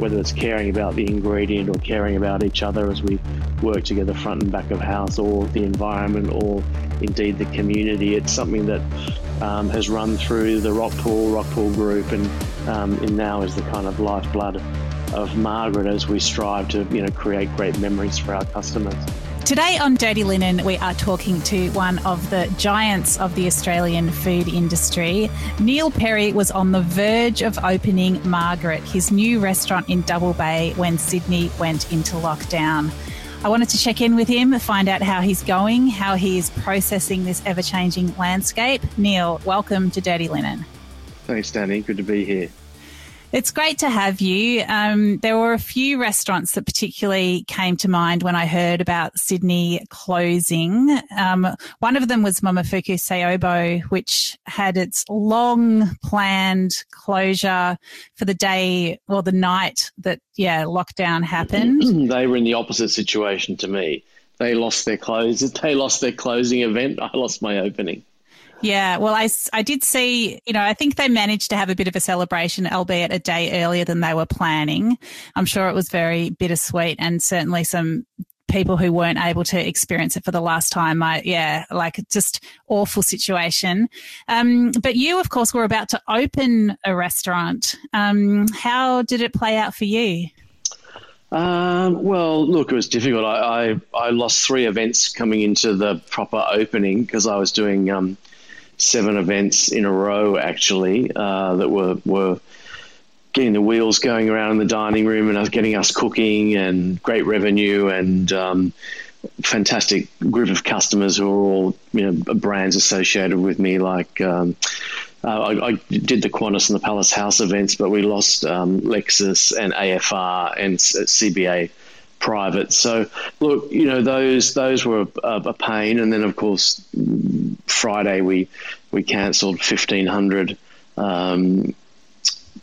whether it's caring about the ingredient or caring about each other as we work together front and back of house or the environment or indeed the community. It's something that um, has run through the Rockpool, Rockpool Group and, um, and now is the kind of lifeblood of Margaret as we strive to you know create great memories for our customers. Today on Dirty Linen, we are talking to one of the giants of the Australian food industry. Neil Perry was on the verge of opening Margaret, his new restaurant in Double Bay, when Sydney went into lockdown. I wanted to check in with him, find out how he's going, how he is processing this ever changing landscape. Neil, welcome to Dirty Linen. Thanks, Danny. Good to be here. It's great to have you. Um, there were a few restaurants that particularly came to mind when I heard about Sydney closing. Um, one of them was Momofuku Seiobo, which had its long planned closure for the day or the night that, yeah, lockdown happened. they were in the opposite situation to me. They lost their close. They lost their closing event. I lost my opening. Yeah, well, I, I did see, you know, I think they managed to have a bit of a celebration, albeit a day earlier than they were planning. I'm sure it was very bittersweet and certainly some people who weren't able to experience it for the last time. I, yeah, like just awful situation. Um, but you, of course, were about to open a restaurant. Um, how did it play out for you? Um, well, look, it was difficult. I, I, I, lost three events coming into the proper opening because I was doing um, seven events in a row actually uh, that were were getting the wheels going around in the dining room and getting us cooking and great revenue and um, fantastic group of customers who are all you know brands associated with me like um, uh, I, I, did the Qantas and the Palace House events, but we lost um, Lexus and AFR and CBA private. So look, you know those those were a, a pain, and then of course Friday we we cancelled fifteen hundred. Um,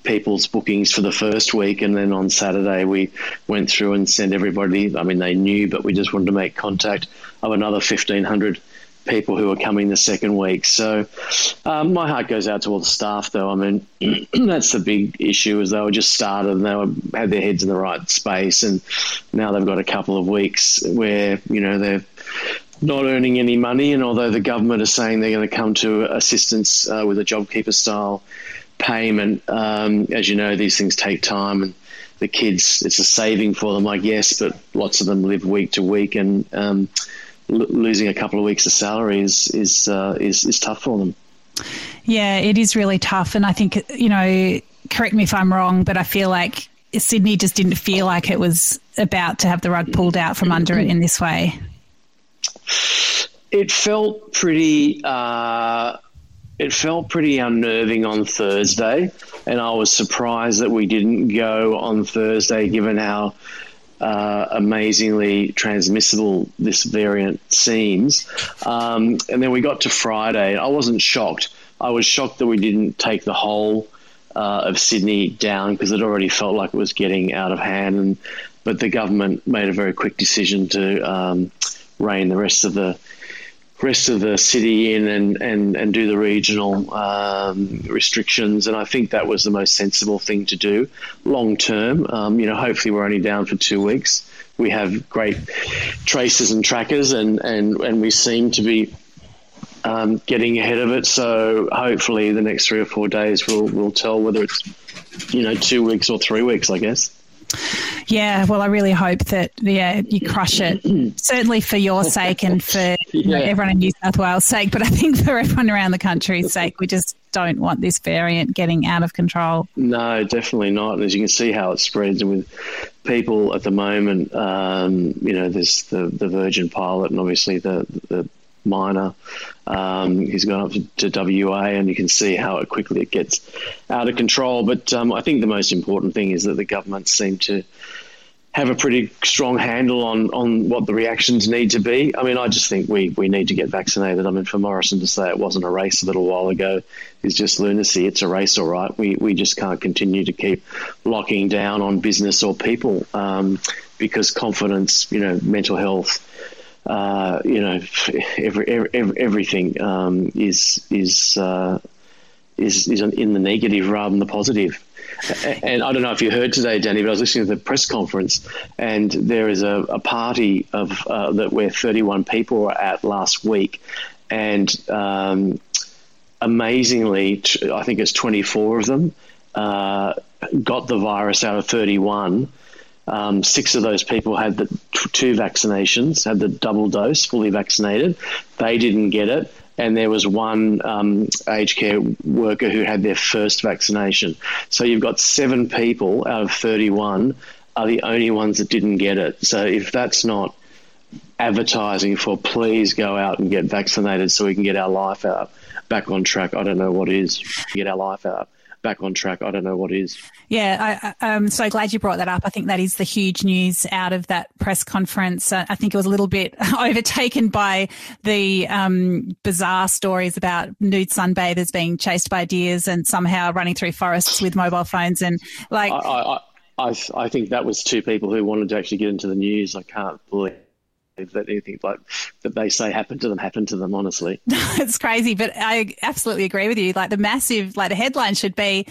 people's bookings for the first week and then on Saturday we went through and sent everybody I mean they knew but we just wanted to make contact of another 1500 people who are coming the second week. So um, my heart goes out to all the staff, though. I mean, that's the big issue is they were just started and they were, had their heads in the right space, and now they've got a couple of weeks where you know they're not earning any money, and although the government is saying they're going to come to assistance uh, with a JobKeeper style payment, um, as you know, these things take time and the kids, it's a saving for them, I guess, but lots of them live week to week, and um, losing a couple of weeks of salary is is uh, is is tough for them. Yeah, it is really tough, and I think you know. Correct me if I'm wrong, but I feel like Sydney just didn't feel like it was about to have the rug pulled out from under it in this way. It felt pretty. Uh, it felt pretty unnerving on Thursday, and I was surprised that we didn't go on Thursday, given how uh, amazingly transmissible this variant seems. Um, and then we got to Friday. I wasn't shocked. I was shocked that we didn't take the whole uh, of Sydney down because it already felt like it was getting out of hand. And but the government made a very quick decision to um, rein the rest of the rest of the city in and, and, and do the regional um, restrictions. And I think that was the most sensible thing to do long term. Um, you know, hopefully we're only down for two weeks. We have great traces and trackers, and, and, and we seem to be um, getting ahead of it. So hopefully the next three or four days will will tell whether it's you know two weeks or three weeks. I guess. Yeah, well, I really hope that yeah you crush it. Certainly for your sake and for yeah. you know, everyone in New South Wales' sake, but I think for everyone around the country's sake, we just don't want this variant getting out of control. No, definitely not. And as you can see how it spreads with people at the moment, um, you know, there's the the Virgin pilot and obviously the the miner. Um, he's gone up to, to, WA, and you can see how it quickly it gets out of control. But um, I think the most important thing is that the government seem to have a pretty strong handle on, on what the reactions need to be. I mean, I just think we, we need to get vaccinated. I mean, for Morrison to say it wasn't a race a little while ago is just lunacy. It's a race, all right. We, we just can't continue to keep locking down on business or people um, because confidence, you know, mental health, uh, you know, every, every everything um, is is, uh, is is in the negative rather than the positive. and I don't know if you heard today, Danny, but I was listening to the press conference, and there is a, a party of uh, that where 31 people were at last week, and um, amazingly, I think it's 24 of them uh, got the virus out of 31. Um, six of those people had the t- two vaccinations, had the double dose, fully vaccinated. They didn't get it. And there was one um, aged care worker who had their first vaccination. So you've got seven people out of 31 are the only ones that didn't get it. So if that's not advertising for please go out and get vaccinated so we can get our life out back on track, I don't know what is. Get our life out back on track. I don't know what is. Yeah, I, am so glad you brought that up. I think that is the huge news out of that press conference. I think it was a little bit overtaken by the um, bizarre stories about nude sunbathers being chased by deers and somehow running through forests with mobile phones and like. I, I, I, I think that was two people who wanted to actually get into the news. I can't believe that anything like that they say happened to them happened to them honestly. It's crazy but i absolutely agree with you. Like the massive like the headline should be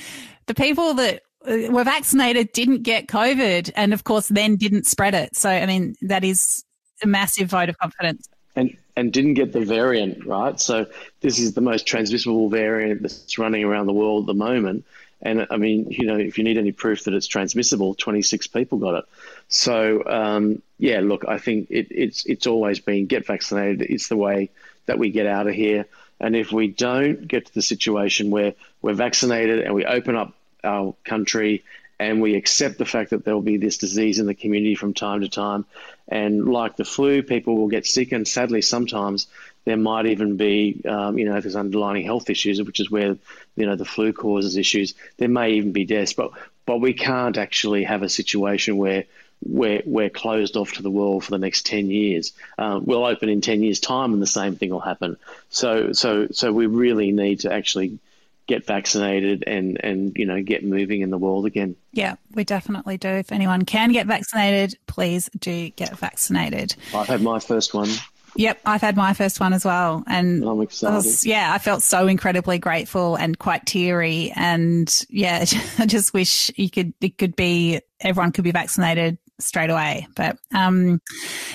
the people that uh, were vaccinated didn't get covid and of course then didn't spread it. So i mean that is a massive vote of confidence. And and didn't get the variant right? So this is the most transmissible variant that's running around the world at the moment and I mean, you know, if you need any proof that it's transmissible, 26 people got it. So, um, yeah, look, I think it, it's it's always been get vaccinated. It's the way that we get out of here. And if we don't get to the situation where we're vaccinated and we open up our country and we accept the fact that there will be this disease in the community from time to time, and like the flu, people will get sick, and sadly, sometimes there might even be, um, you know, there's underlying health issues, which is where, you know, the flu causes issues. There may even be deaths, but but we can't actually have a situation where we're, we're closed off to the world for the next 10 years. Um, we'll open in 10 years' time and the same thing will happen. So, so, so we really need to actually get vaccinated and, and, you know, get moving in the world again. Yeah, we definitely do. If anyone can get vaccinated, please do get vaccinated. I've had my first one. Yep, I've had my first one as well, and I'm excited. I was, yeah, I felt so incredibly grateful and quite teary, and yeah, I just wish you could it could be everyone could be vaccinated straight away. But um,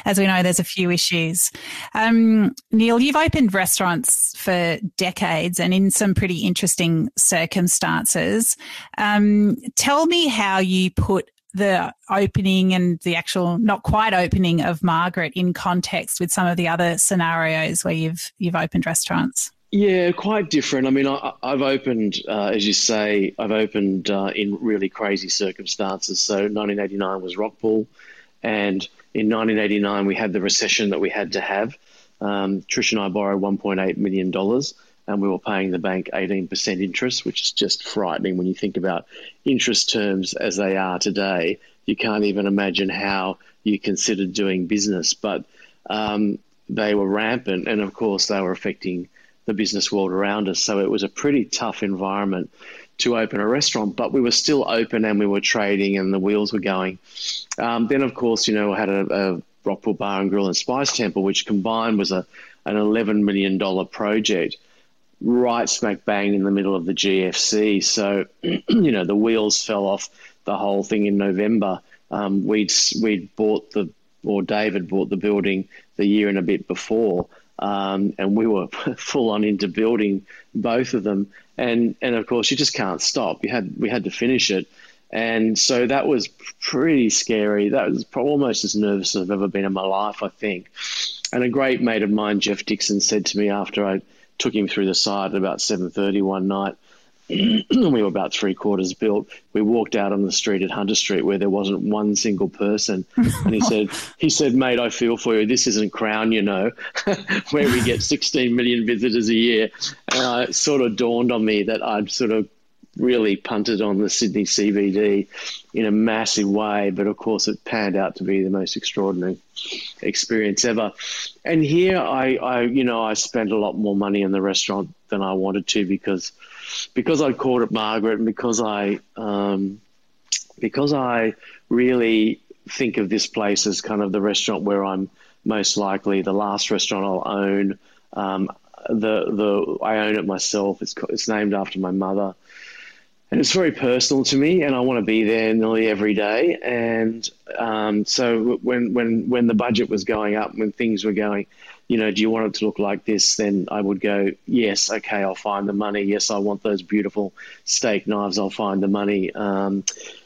as we know, there's a few issues. Um, Neil, you've opened restaurants for decades and in some pretty interesting circumstances. Um, tell me how you put the opening and the actual not quite opening of Margaret in context with some of the other scenarios where you've you've opened restaurants? Yeah, quite different. I mean, I, have opened, uh, as you say, I've opened uh, in really crazy circumstances. So 1989 was Rockpool, and in 1989 we had the recession that we had to have. Um, Trish and I borrowed 1.8 million dollars and we were paying the bank 18% interest, which is just frightening when you think about interest terms as they are today. You can't even imagine how you considered doing business, but um, they were rampant, and of course, they were affecting the business world around us. So it was a pretty tough environment to open a restaurant, but we were still open and we were trading and the wheels were going. Um, then, of course, you know, I had a, a Rockpool Bar and Grill and Spice Temple, which combined was a an $11 million project right smack bang in the middle of the GFC. So, you know, the wheels fell off the whole thing in November. Um, we'd we'd bought the or David bought the building the year and a bit before, um, and we were full on into building both of them. And and of course, you just can't stop. You had we had to finish it. And so that was pretty scary. That was almost as nervous as I've ever been in my life, I think. And a great mate of mine, Geoff Dixon, said to me after I took him through the site at about 7.30 one night. And we were about three quarters built. We walked out on the street at Hunter Street where there wasn't one single person, and he said, "He said, mate, I feel for you. This isn't Crown, you know, where we get 16 million visitors a year." And it sort of dawned on me that I'd sort of really punted on the Sydney CBD in a massive way, but of course it panned out to be the most extraordinary experience ever. And here I, I you know, I spent a lot more money in the restaurant than I wanted to because because I called it Margaret and because I um, because I really think of this place as kind of the restaurant where I'm most likely the last restaurant I'll own. Um, the the I own it myself. It's it's named after my mother and it's very personal to me, and I want to be there nearly every day. And um, so when when when the budget was going up, when things were going, you know, do you want it to look like this? Then I would go, yes, okay, I'll find the money. Yes, I want those beautiful steak knives. I'll find the money. Um,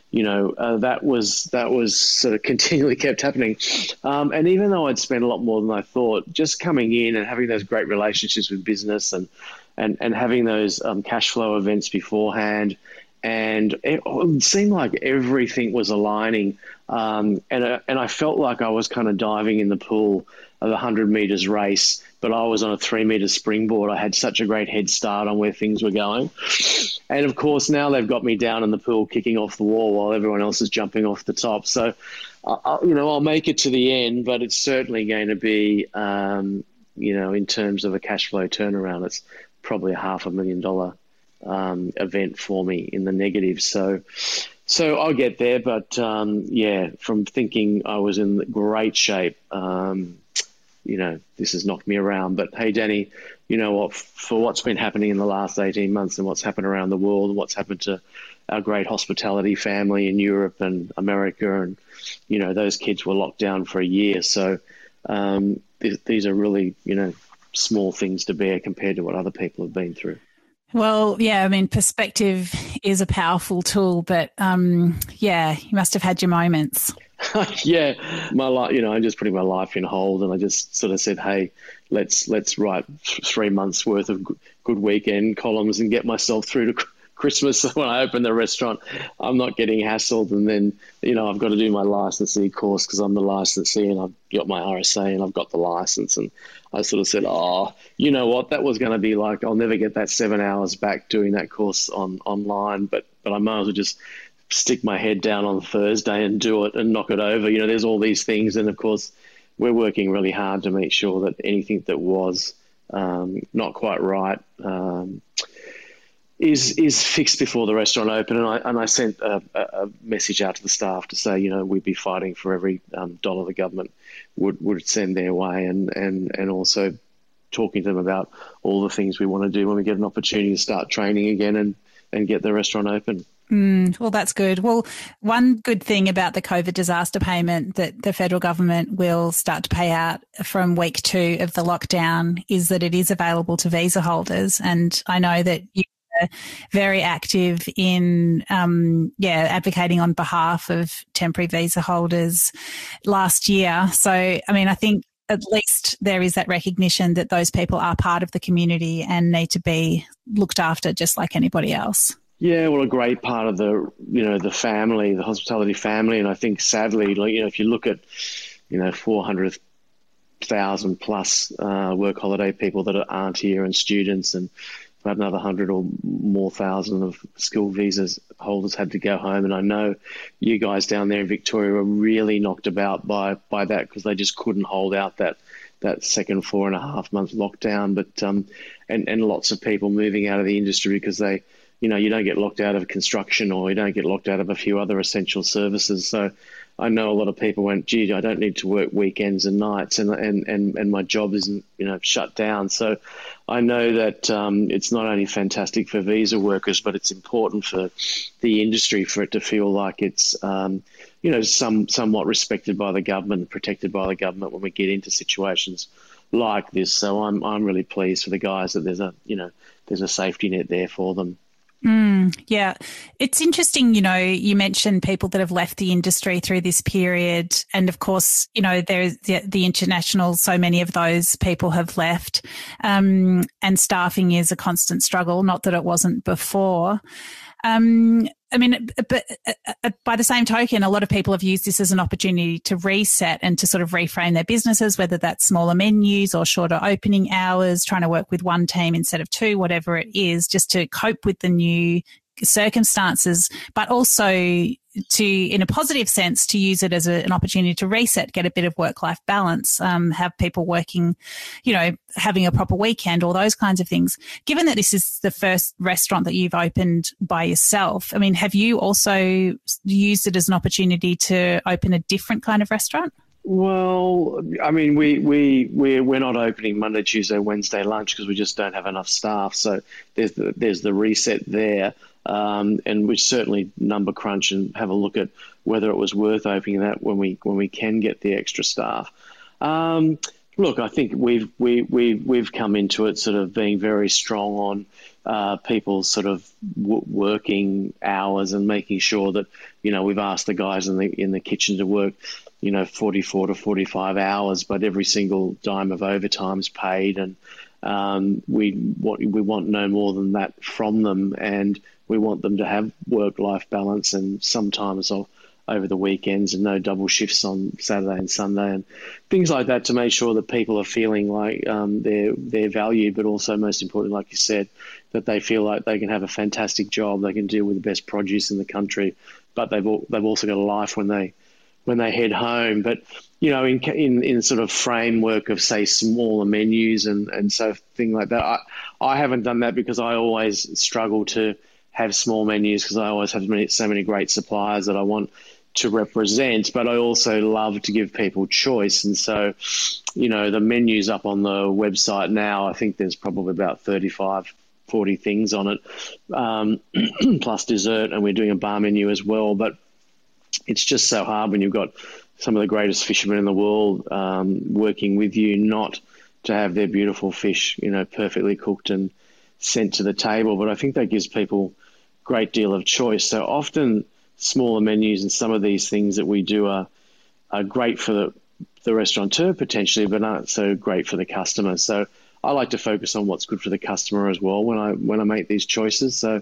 you know, uh, that was that was sort of continually kept happening. Um, and even though I'd spent a lot more than I thought, just coming in and having those great relationships with business and and, and having those um, cash flow events beforehand. And it, it seemed like everything was aligning. Um, and, uh, and I felt like I was kind of diving in the pool of a 100 meters race, but I was on a three meter springboard. I had such a great head start on where things were going. And of course, now they've got me down in the pool kicking off the wall while everyone else is jumping off the top. So, uh, you know, I'll make it to the end, but it's certainly going to be, um, you know, in terms of a cash flow turnaround, it's probably a half a million dollar um, event for me in the negative. So, so I'll get there. But um, yeah, from thinking I was in great shape, um, you know, this has knocked me around. But hey, Danny, you know what? For what's been happening in the last eighteen months and what's happened around the world and what's happened to our great hospitality family in Europe and America, and you know, those kids were locked down for a year. So um, th- these are really, you know, small things to bear compared to what other people have been through. Well, yeah, I mean, perspective is a powerful tool, but um, yeah, you must have had your moments. yeah, my life, you know, I'm just putting my life in hold, and I just sort of said, "Hey, let's let's write three months worth of good weekend columns and get myself through to Christmas when I open the restaurant, I'm not getting hassled. And then, you know, I've got to do my licensee course because I'm the licensee and I've got my RSA and I've got the license. And I sort of said, oh, you know what? That was going to be like, I'll never get that seven hours back doing that course on online. But, but I might as well just stick my head down on Thursday and do it and knock it over. You know, there's all these things. And of course, we're working really hard to make sure that anything that was um, not quite right, um, is is fixed before the restaurant opened, and I and I sent a, a, message out to the staff to say, you know, we'd be fighting for every um, dollar the government would would send their way, and and and also talking to them about all the things we want to do when we get an opportunity to start training again and and get the restaurant open. Mm, well, that's good. Well, one good thing about the COVID disaster payment that the federal government will start to pay out from week two of the lockdown is that it is available to visa holders. And I know that you very active in, um, yeah, advocating on behalf of temporary visa holders last year. So, I mean, I think at least there is that recognition that those people are part of the community and need to be looked after just like anybody else. Yeah, well, a great part of the you know the family, the hospitality family, and I think sadly, like you know, if you look at you know four hundred thousand plus uh, work holiday people that aren't here and students and about another hundred or more thousand of school visas holders had to go home. And I know you guys down there in Victoria were really knocked about by by that because they just couldn't hold out that that second four and a half month lockdown. But um, and and lots of people moving out of the industry because they, you know, you don't get locked out of construction or you don't get locked out of a few other essential services. So I know a lot of people went, gee, I don't need to work weekends and nights, and and and, and my job isn't you know shut down. So I know that um, it's not only fantastic for visa workers, but it's important for the industry for it to feel like it's um, you know some somewhat respected by the government and protected by the government when we get into situations like this. So I'm I'm really pleased for the guys that there's a you know there's a safety net there for them. Mm, yeah. It's interesting, you know, you mentioned people that have left the industry through this period. And of course, you know, there's the, the international, so many of those people have left. Um, and staffing is a constant struggle, not that it wasn't before. Um, I mean, but uh, uh, by the same token, a lot of people have used this as an opportunity to reset and to sort of reframe their businesses, whether that's smaller menus or shorter opening hours, trying to work with one team instead of two, whatever it is, just to cope with the new circumstances, but also to, in a positive sense, to use it as a, an opportunity to reset, get a bit of work life balance, um, have people working, you know, having a proper weekend, all those kinds of things. Given that this is the first restaurant that you've opened by yourself, I mean, have you also used it as an opportunity to open a different kind of restaurant? Well, I mean, we we we're we're not opening Monday, Tuesday, Wednesday lunch because we just don't have enough staff. So there's the there's the reset there. Um, and we certainly number crunch and have a look at whether it was worth opening that when we when we can get the extra staff. Um, look, I think we've we we we've come into it sort of being very strong on uh, people's sort of w- working hours and making sure that you know we've asked the guys in the in the kitchen to work you know 44 to 45 hours, but every single dime of overtime is paid and um, we what we want no more than that from them, and we want them to have work life balance and sometimes over the weekends and no double shifts on Saturday and Sunday and things like that to make sure that people are feeling like um, they're they're valued, but also most important, like you said, that they feel like they can have a fantastic job, they can deal with the best produce in the country, but they've they've also got a life when they when they head home. But you know, in in in sort of framework of say smaller menus and and so thing like that, I I haven't done that because I always struggle to have small menus because I always have so many great suppliers that I want to represent, but I also love to give people choice. And so, you know, the menu's up on the website now. I think there's probably about 35, 40 things on it, um, plus dessert, and we're doing a bar menu as well. But it's just so hard when you've got some of the greatest fishermen in the world um, working with you, not to have their beautiful fish, you know, perfectly cooked and sent to the table. But I think that gives people great deal of choice. So often smaller menus and some of these things that we do are are great for the, the restaurateur potentially, but not so great for the customer. So I like to focus on what's good for the customer as well when I when I make these choices. So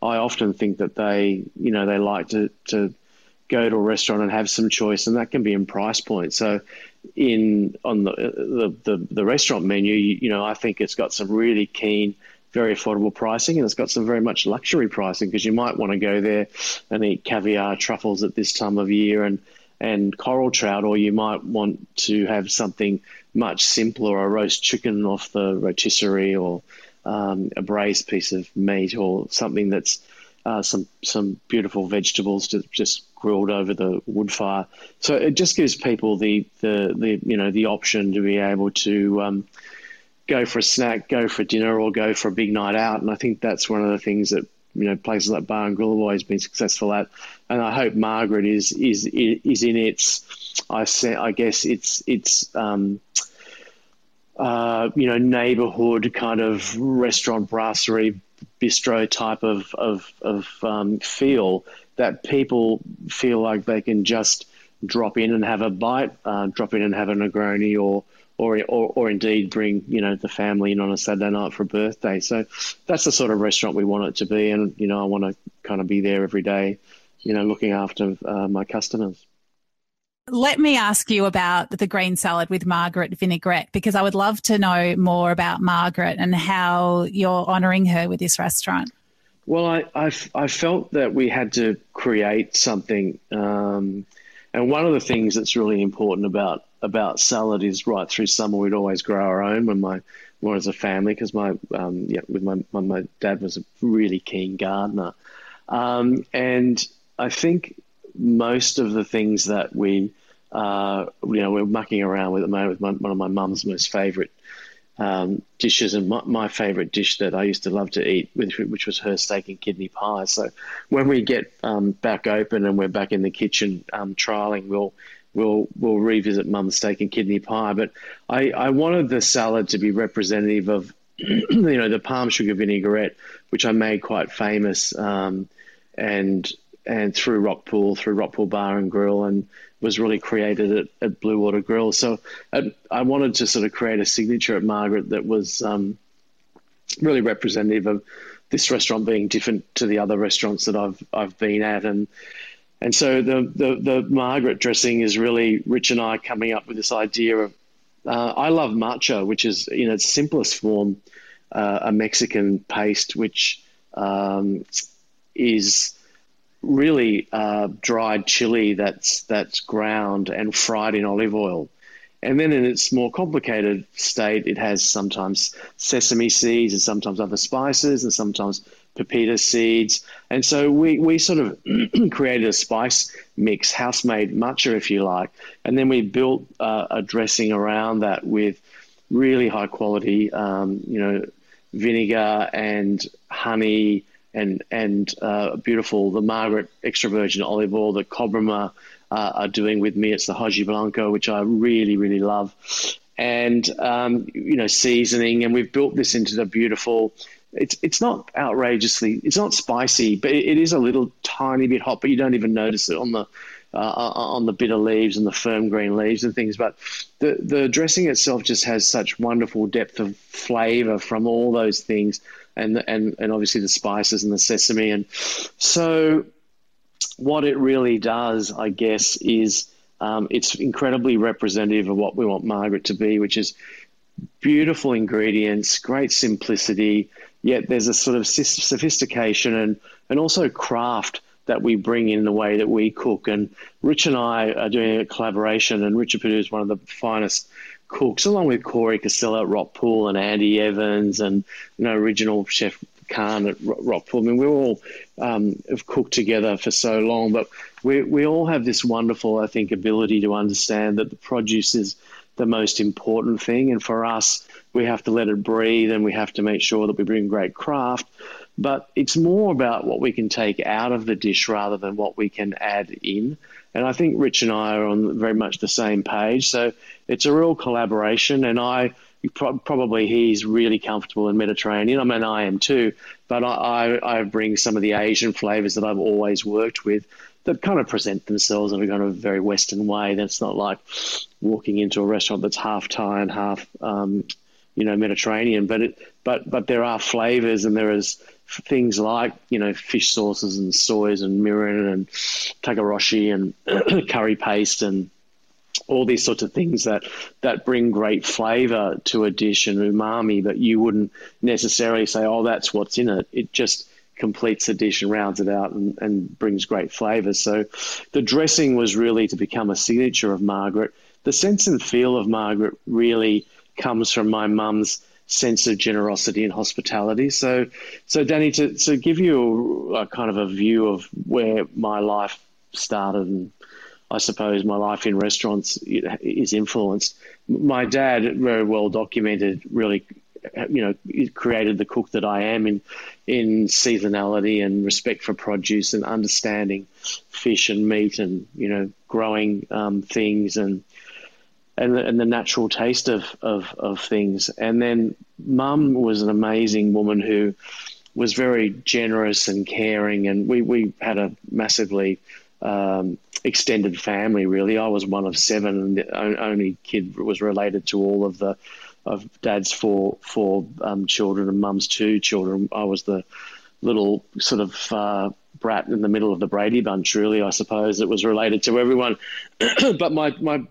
I often think that they you know they like to to go to a restaurant and have some choice, and that can be in price point. So in on the the the, the restaurant menu, you, you know I think it's got some really keen very affordable pricing and it's got some very much luxury pricing because you might want to go there and eat caviar truffles at this time of year and and coral trout or you might want to have something much simpler a roast chicken off the rotisserie or um, a braised piece of meat or something that's uh, some some beautiful vegetables to, just grilled over the wood fire. So it just gives people the, the, the you know the option to be able to um, go for a snack, go for dinner, or go for a big night out. And I think that's one of the things that you know places like Bar and Grill have always been successful at. And I hope Margaret is is is in its I say I guess it's it's um, uh, you know neighborhood kind of restaurant brasserie bistro type of of, of um, feel that people feel like they can just drop in and have a bite, uh, drop in and have a Negroni or or, or, or indeed bring you know the family in on a Saturday night for a birthday. So that's the sort of restaurant we want it to be, and you know I want to kind of be there every day, you know, looking after uh, my customers. Let me ask you about the green salad with Margaret Vinaigrette because I would love to know more about Margaret and how you're honouring her with this restaurant. Well, I, I, I, felt that we had to create something. Um, and one of the things that's really important about about salad is right through summer we'd always grow our own when my when as a family because my um, yeah with my, my, my dad was a really keen gardener um, and I think most of the things that we uh, you know we're mucking around with at the moment with my, one of my mum's most favorite um, dishes and my, my, favorite dish that I used to love to eat, which, which, was her steak and kidney pie. So when we get um, back open and we're back in the kitchen um, trialing, we'll we'll we'll revisit mum's steak and kidney pie. But I, I wanted the salad to be representative of you know the palm sugar vinaigrette, which I made quite famous, um, and and through Rockpool, through Rockpool Bar and Grill, and was really created at, at Blue Water Grill. So I, I, wanted to sort of create a signature at Margaret that was um, really representative of this restaurant being different to the other restaurants that I've I've been at, and and so the, the, the Margaret dressing is really Rich and I coming up with this idea of uh, I love macha, which is in its simplest form uh, a Mexican paste, which um, is really uh, dried chili that's that's ground and fried in olive oil. And then in its more complicated state, it has sometimes sesame seeds and sometimes other spices and sometimes pepita seeds. And so we, we sort of created a spice mix, house made macha, if you like. And then we built uh, a dressing around that with really high quality, um, you know, vinegar and honey and and uh, beautiful the Margaret extra virgin olive oil that Cobrima uh, are doing with me. It's the Hojiblanca, which I really really love, and um, you know seasoning, and we've built this into the beautiful. It's it's not outrageously, it's not spicy, but it, it is a little tiny bit hot, but you don't even notice it on the uh, on the bitter leaves and the firm green leaves and things. But the the dressing itself just has such wonderful depth of flavor from all those things, and and and obviously the spices and the sesame. And so, what it really does, I guess, is um, it's incredibly representative of what we want Margaret to be, which is beautiful ingredients, great simplicity. Yet there's a sort of sophistication and and also craft that we bring in the way that we cook. And Rich and I are doing a collaboration, and Richard Purdue is one of the finest cooks, along with Corey Costelloe at Rockpool and Andy Evans and you know original chef Khan at Rockpool. I mean, we all um, have cooked together for so long, but we we all have this wonderful, I think, ability to understand that the produce is the most important thing, and for us, we have to let it breathe, and we have to make sure that we bring great craft but it's more about what we can take out of the dish rather than what we can add in. And I think Rich and I are on very much the same page. So it's a real collaboration. And I probably he's really comfortable in Mediterranean. I mean, I am too. But I, I, I bring some of the Asian flavors that I've always worked with that kind of present themselves in a kind of very Western way. That's not like walking into a restaurant that's half Thai and half, um, you know, Mediterranean. But it, but but there are flavors and there is things like you know fish sauces and soys and mirin and togarashi and curry paste and all these sorts of things that that bring great flavor to a dish and umami, but you wouldn't necessarily say, "Oh, that's what's in it." It just completes the dish and rounds it out and, and brings great flavor. So, the dressing was really to become a signature of Margaret. The sense and feel of Margaret really comes from my mum's sense of generosity and hospitality. So, so Danny, to, to give you a, a kind of a view of where my life started and I suppose my life in restaurants is influenced. My dad, very well documented, really, you know, created the cook that I am in in seasonality and respect for produce and understanding fish and meat and you know growing um, things and and the, and the natural taste of, of, of things. And then mum was an amazing woman who was very generous and caring. And we, we had a massively um, extended family, really. I was one of seven, and the only kid was related to all of the of dad's four four um, children and mum's two children. I was the little sort of uh, brat in the middle of the Brady Bunch, really. I suppose it was related to everyone. but my my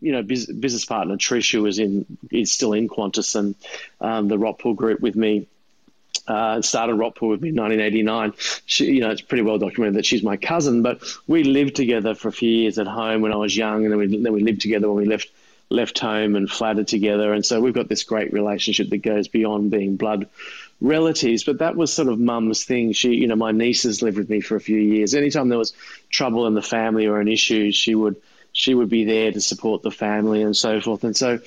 you know, business partner Trish, who was in, is still in Qantas and um, the Rockpool group with me. Uh, started Rockpool with me in 1989. She, you know, it's pretty well documented that she's my cousin, but we lived together for a few years at home when I was young, and then we then we lived together when we left left home and flattered together, and so we've got this great relationship that goes beyond being blood relatives. But that was sort of mum's thing. She, you know, my nieces lived with me for a few years. Anytime there was trouble in the family or an issue, she would she would be there to support the family and so forth. And so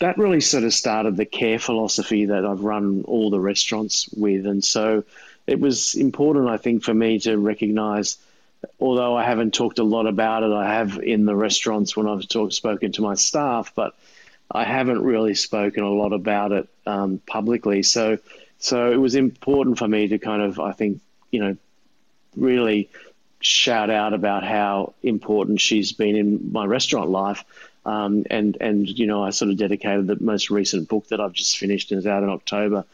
that really sort of started the care philosophy that I've run all the restaurants with. And so it was important, I think, for me to recognize, although I haven't talked a lot about it, I have in the restaurants when I've talked, spoken to my staff, but I haven't really spoken a lot about it um, publicly. So, so it was important for me to kind of, I think, you know, really shout out about how important she's been in my restaurant life. Um, and and you know I sort of dedicated the most recent book that I've just finished and is out in October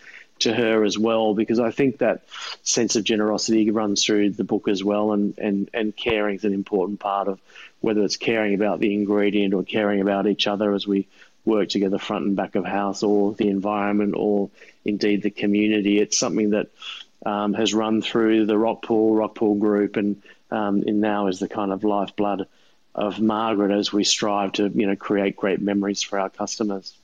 to her as well because I think that sense of generosity runs through the book as well and and and caring is an important part of whether it's caring about the ingredient or caring about each other as we work together front and back of house or the environment or indeed the community it's something that um, has run through the Rockpool Rockpool group and um, and now is the kind of lifeblood of Margaret as we strive to you know create great memories for our customers.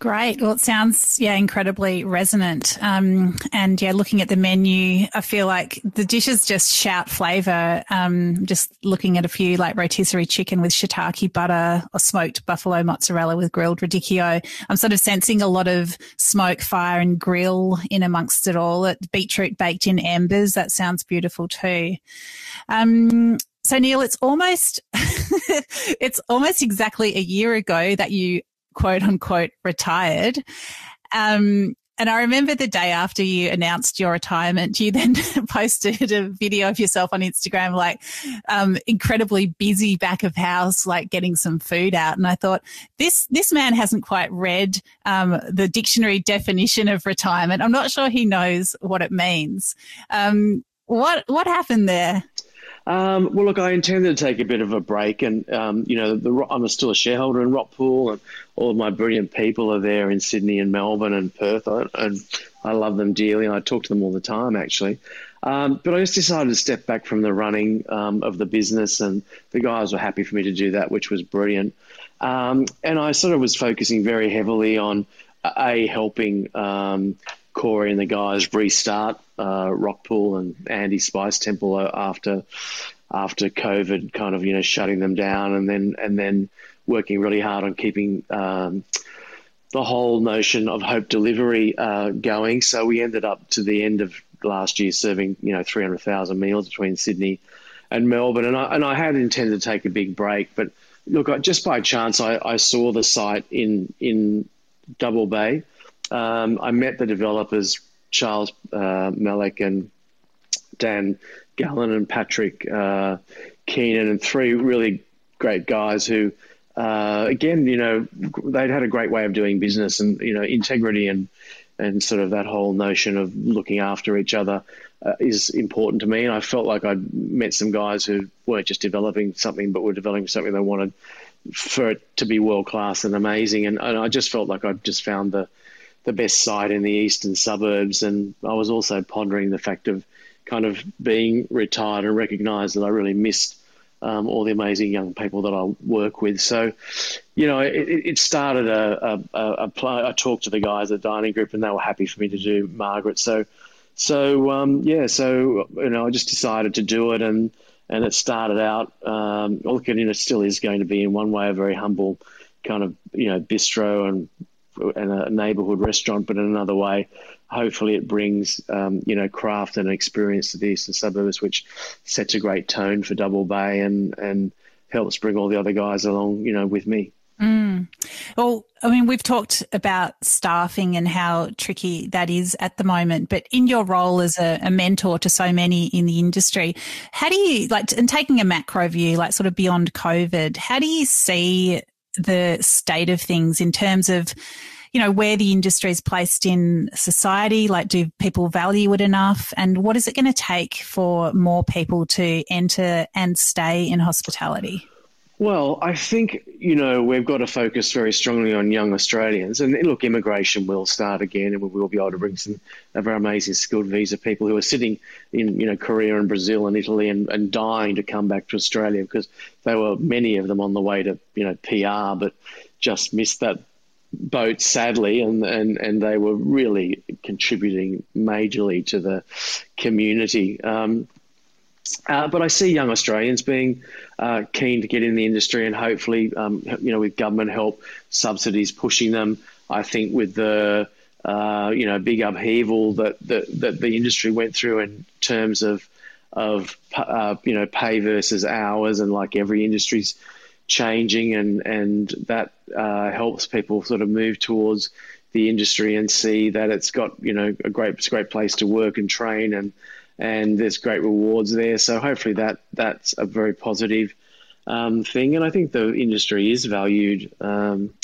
Great. Well, it sounds, yeah, incredibly resonant. Um, and yeah, looking at the menu, I feel like the dishes just shout flavour. Um, just looking at a few like rotisserie chicken with shiitake butter or smoked buffalo mozzarella with grilled radicchio. I'm sort of sensing a lot of smoke, fire and grill in amongst it all. Beetroot baked in embers. That sounds beautiful too. Um, so Neil, it's almost, it's almost exactly a year ago that you quote unquote retired. Um, and I remember the day after you announced your retirement, you then posted a video of yourself on Instagram, like um, incredibly busy back of house, like getting some food out. And I thought, this this man hasn't quite read um, the dictionary definition of retirement. I'm not sure he knows what it means. Um, what what happened there? Um, well, look, I intended to take a bit of a break, and um, you know, the, I'm still a shareholder in Rockpool, and all of my brilliant people are there in Sydney and Melbourne and Perth, and I love them dearly, and I talk to them all the time, actually. Um, but I just decided to step back from the running um, of the business, and the guys were happy for me to do that, which was brilliant. Um, and I sort of was focusing very heavily on a helping um, Corey and the guys restart uh, Rockpool and Andy Spice Temple after after COVID, kind of you know shutting them down, and then and then working really hard on keeping um, the whole notion of hope delivery uh, going. So we ended up to the end of last year serving you know 300,000 meals between Sydney and Melbourne, and I and I had intended to take a big break, but look, I, just by chance, I, I saw the site in in Double Bay um, I met the developers, Charles uh, Malek and Dan Gallen and Patrick uh, Keenan, and three really great guys who, uh, again, you know, they'd had a great way of doing business and, you know, integrity and, and sort of that whole notion of looking after each other uh, is important to me. And I felt like I'd met some guys who weren't just developing something, but were developing something they wanted for it to be world class and amazing. And, and I just felt like I'd just found the, the best site in the eastern suburbs. And I was also pondering the fact of kind of being retired and recognised that I really missed um, all the amazing young people that I work with. So, you know, it, it started a, a, a, talked to the guys at Dining Group, and they were happy for me to do Margaret. So, so um, yeah, so you know, I just decided to do it, and and it started out. Um, look, and it still is going to be in one way a very humble kind of you know bistro and and a neighbourhood restaurant, but in another way, hopefully it brings um, you know craft and experience to the eastern suburbs, which sets a great tone for Double Bay and and helps bring all the other guys along, you know, with me. Mm. Well, I mean, we've talked about staffing and how tricky that is at the moment, but in your role as a, a, mentor to so many in the industry, how do you like, and taking a macro view, like sort of beyond COVID, how do you see the state of things in terms of you know where the industry is placed in society like do people value it enough? And what is it going to take for more people to enter and stay in hospitality well, I think, you know, we've got to focus very strongly on young Australians. And look, immigration will start again and we will be able to bring some of our amazing skilled visa people who are sitting in, you know, Korea and Brazil and Italy and, and dying to come back to Australia because there were many of them on the way to, you know, PR, but just missed that boat sadly and, and, and they were really contributing majorly to the community. Um, uh, but I see young Australians being uh, keen to get in the industry, and hopefully, um, you know, with government help, subsidies pushing them. I think with the uh, you know big upheaval that, that that the industry went through in terms of of uh, you know pay versus hours, and like every industry's changing, and and that uh, helps people sort of move towards the industry and see that it's got you know a great it's a great place to work and train and and there's great rewards there. So hopefully that that's a very positive um, thing, and I think the industry is valued um,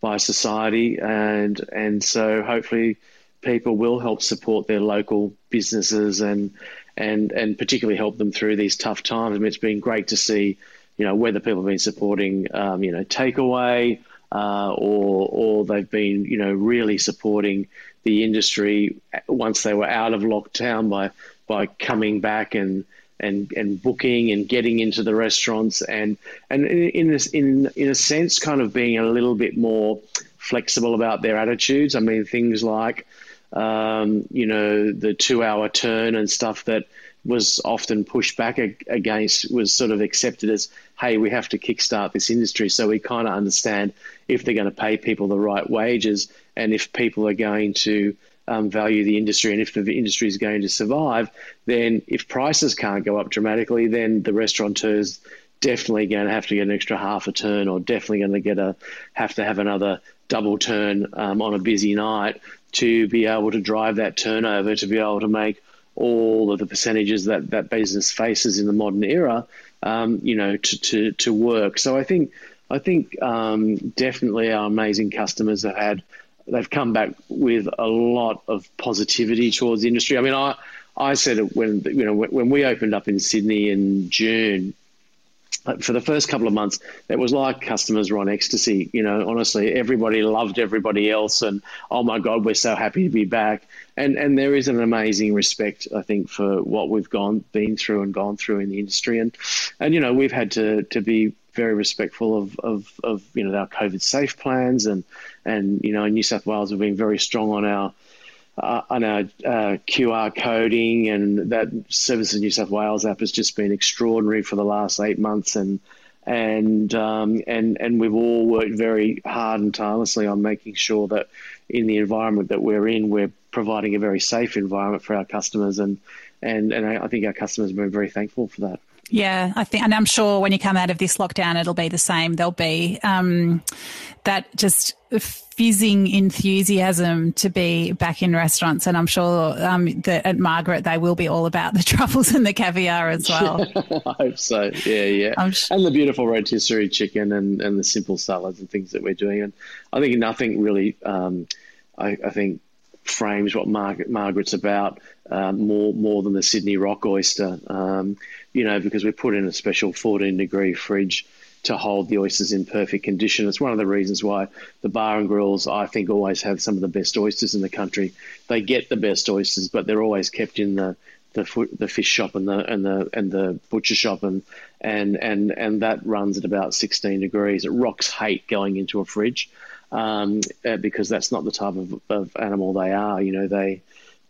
by society, and and so hopefully people will help support their local businesses and and and particularly help them through these tough times. I mean, it's been great to see, you know, whether people have been supporting, um, you know, takeaway. Uh, or or they've been you know really supporting the industry once they were out of lockdown by by coming back and and and booking and getting into the restaurants and and in this in in a sense kind of being a little bit more flexible about their attitudes. I mean, things like, um, you know, the two hour turn and stuff that was often pushed back against was sort of accepted as, hey, we have to kickstart this industry. So we kind of understand if they're going to pay people the right wages and if people are going to um, value the industry and if the industry is going to survive, then if prices can't go up dramatically, then the restaurateurs definitely going to have to get an extra half a turn or definitely going to get a have to have another double turn um, on a busy night to be able to drive that turnover to be able to make all of the percentages that that business faces in the modern era um, you know to, to to work. So I think I think um, definitely our amazing customers have had they've come back with a lot of positivity towards the industry I mean I I said it when you know when we opened up in Sydney in June for the first couple of months, it was like customers were on ecstasy. You know, honestly, everybody loved everybody else, and oh my God, we're so happy to be back. And and there is an amazing respect, I think, for what we've gone been through and gone through in the industry, and and you know we've had to to be very respectful of of, of you know our COVID safe plans, and and you know in New South Wales we've been very strong on our uh, on our uh, QR coding, and that Services in New South Wales app has just been extraordinary for the last eight months, and and um, and and we've all worked very hard and tirelessly on making sure that in the environment that we're in, we're providing a very safe environment for our customers, and and and I think our customers have been very thankful for that. Yeah, I think, and I'm sure when you come out of this lockdown, it'll be the same. There'll be um, that just fizzing enthusiasm to be back in restaurants, and I'm sure um, that at Margaret they will be all about the truffles and the caviar as well. I hope so. Yeah, yeah, sh- and the beautiful rotisserie chicken and and the simple salads and things that we're doing. And I think nothing really. Um, I, I think frames what Margaret, Margaret's about um, more more than the Sydney rock oyster. Um, you know, because we put in a special 14 degree fridge to hold the oysters in perfect condition. It's one of the reasons why the bar and grills, I think, always have some of the best oysters in the country. They get the best oysters, but they're always kept in the the, the fish shop and the and the and the butcher shop and and and and that runs at about 16 degrees. It rocks hate going into a fridge um, uh, because that's not the type of, of animal they are. You know, they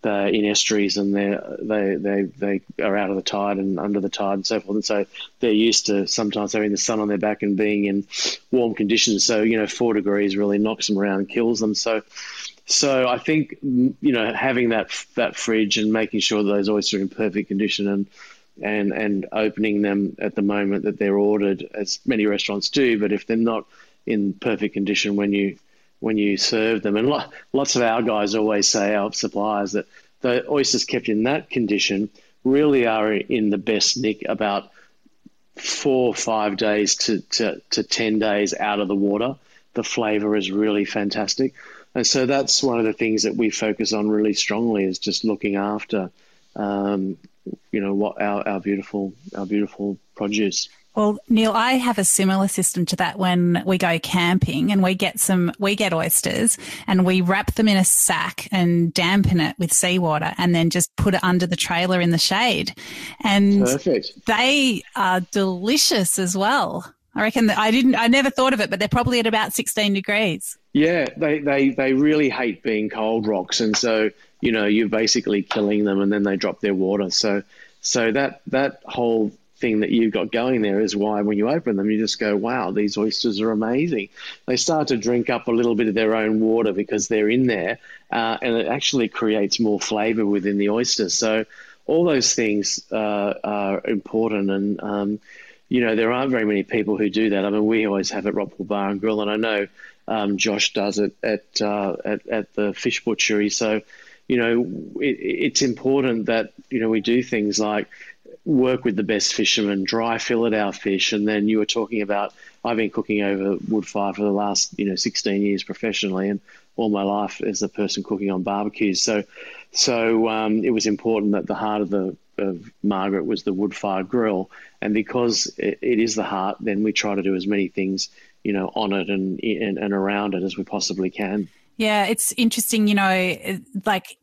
they're in estuaries and they they they they are out of the tide and under the tide and so forth. And so they're used to sometimes having the sun on their back and being in warm conditions. So you know, four degrees really knocks them around and kills them. So so I think you know having that that fridge and making sure that those oysters are in perfect condition and and and opening them at the moment that they're ordered, as many restaurants do. But if they're not in perfect condition when you when you serve them. And lots of our guys always say, our suppliers, that the oysters kept in that condition really are in the best nick about four or five days to, to, to 10 days out of the water. The flavor is really fantastic. And so that's one of the things that we focus on really strongly is just looking after, um, you know, what our, our beautiful, our beautiful produce. Well, Neil, I have a similar system to that when we go camping and we get some, we get oysters and we wrap them in a sack and dampen it with seawater and then just put it under the trailer in the shade. And Perfect. they are delicious as well. I reckon that I didn't, I never thought of it, but they're probably at about 16 degrees. Yeah, they, they, they really hate being cold rocks. And so, you know, you're basically killing them and then they drop their water. So, so that, that whole thing that you've got going there is why when you open them, you just go, wow, these oysters are amazing. They start to drink up a little bit of their own water because they're in there, uh, and it actually creates more flavor within the oyster. So, all those things uh, are important. And, um, you know, there aren't very many people who do that. I mean, we always have at Rockpool Bar and Grill, and I know um, Josh does it at, uh, at, at the fish butchery. So, you know, it, it's important that, you know, we do things like work with the best fishermen, dry fillet our fish, and then you were talking about I've been cooking over wood fire for the last you know 16 years professionally, and all my life as a person cooking on barbecues. So, so um, it was important that the heart of the of Margaret was the wood fire grill, and because it, it is the heart, then we try to do as many things you know on it and and, and around it as we possibly can. Yeah, it's interesting. You know, like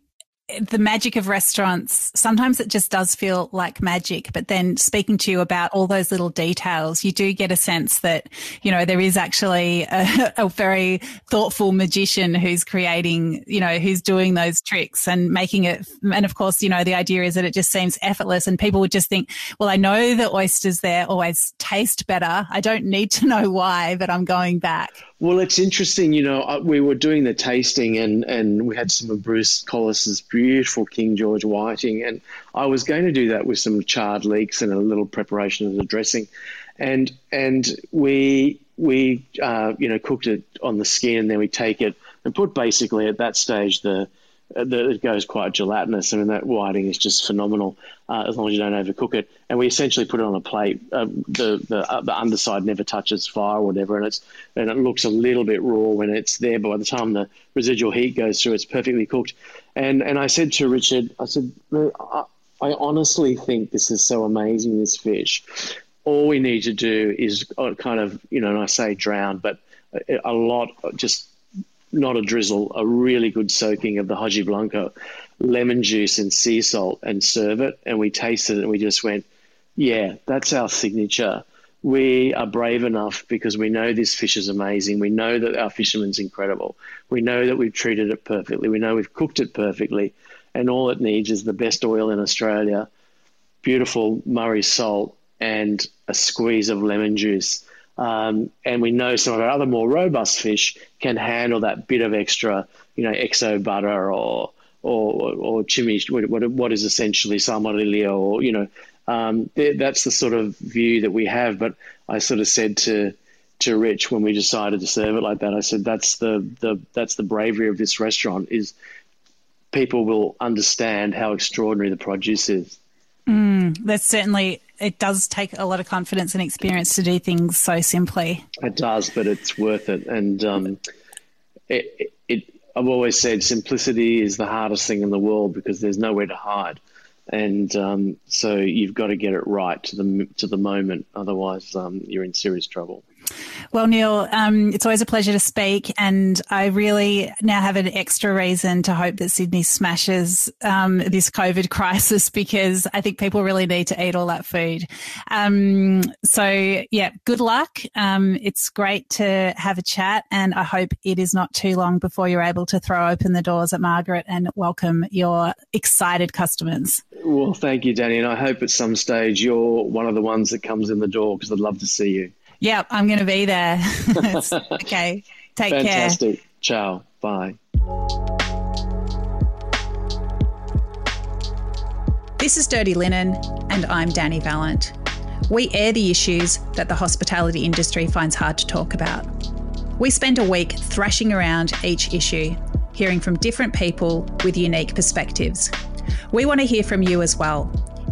the magic of restaurants, sometimes it just does feel like magic. But then speaking to you about all those little details, you do get a sense that, you know, there is actually a, a very thoughtful magician who's creating, you know, who's doing those tricks and making it. And of course, you know, the idea is that it just seems effortless and people would just think, well, I know the oysters there always taste better. I don't need to know why, but I'm going back. Well, it's interesting. You know, uh, we were doing the tasting, and and we had some of Bruce Collis's beautiful King George whiting, and I was going to do that with some charred leeks and a little preparation of the dressing, and and we we uh, you know cooked it on the skin, and then we take it and put basically at that stage the it goes quite gelatinous. I mean, that whiting is just phenomenal uh, as long as you don't overcook it. And we essentially put it on a plate. Uh, the the, uh, the underside never touches fire or whatever, and it's and it looks a little bit raw when it's there. But by the time the residual heat goes through, it's perfectly cooked. And and I said to Richard, I said, I, I honestly think this is so amazing. This fish. All we need to do is uh, kind of, you know, and I say drown, but a lot just not a drizzle, a really good soaking of the Hojiblanca, lemon juice and sea salt, and serve it. And we tasted it and we just went, yeah, that's our signature. We are brave enough because we know this fish is amazing. We know that our fisherman's incredible. We know that we've treated it perfectly. We know we've cooked it perfectly. And all it needs is the best oil in Australia, beautiful Murray salt, and a squeeze of lemon juice um, and we know some of our other more robust fish can handle that bit of extra, you know, XO butter or or or chimichurri, what, what is essentially salmoriglio, or you know, um, that's the sort of view that we have. But I sort of said to to Rich when we decided to serve it like that, I said that's the the that's the bravery of this restaurant is people will understand how extraordinary the produce is. Mm, that's certainly it does take a lot of confidence and experience to do things so simply. It does, but it's worth it. And um, it, it, I've always said simplicity is the hardest thing in the world because there's nowhere to hide, and um, so you've got to get it right to the to the moment. Otherwise, um, you're in serious trouble. Well, Neil, um, it's always a pleasure to speak, and I really now have an extra reason to hope that Sydney smashes um, this COVID crisis because I think people really need to eat all that food. Um, so, yeah, good luck. Um, it's great to have a chat, and I hope it is not too long before you're able to throw open the doors at Margaret and welcome your excited customers. Well, thank you, Dani, and I hope at some stage you're one of the ones that comes in the door because I'd love to see you. Yep, I'm going to be there. okay. Take Fantastic. care. Fantastic. Ciao. Bye. This is Dirty Linen, and I'm Dani Valent. We air the issues that the hospitality industry finds hard to talk about. We spend a week thrashing around each issue, hearing from different people with unique perspectives. We want to hear from you as well.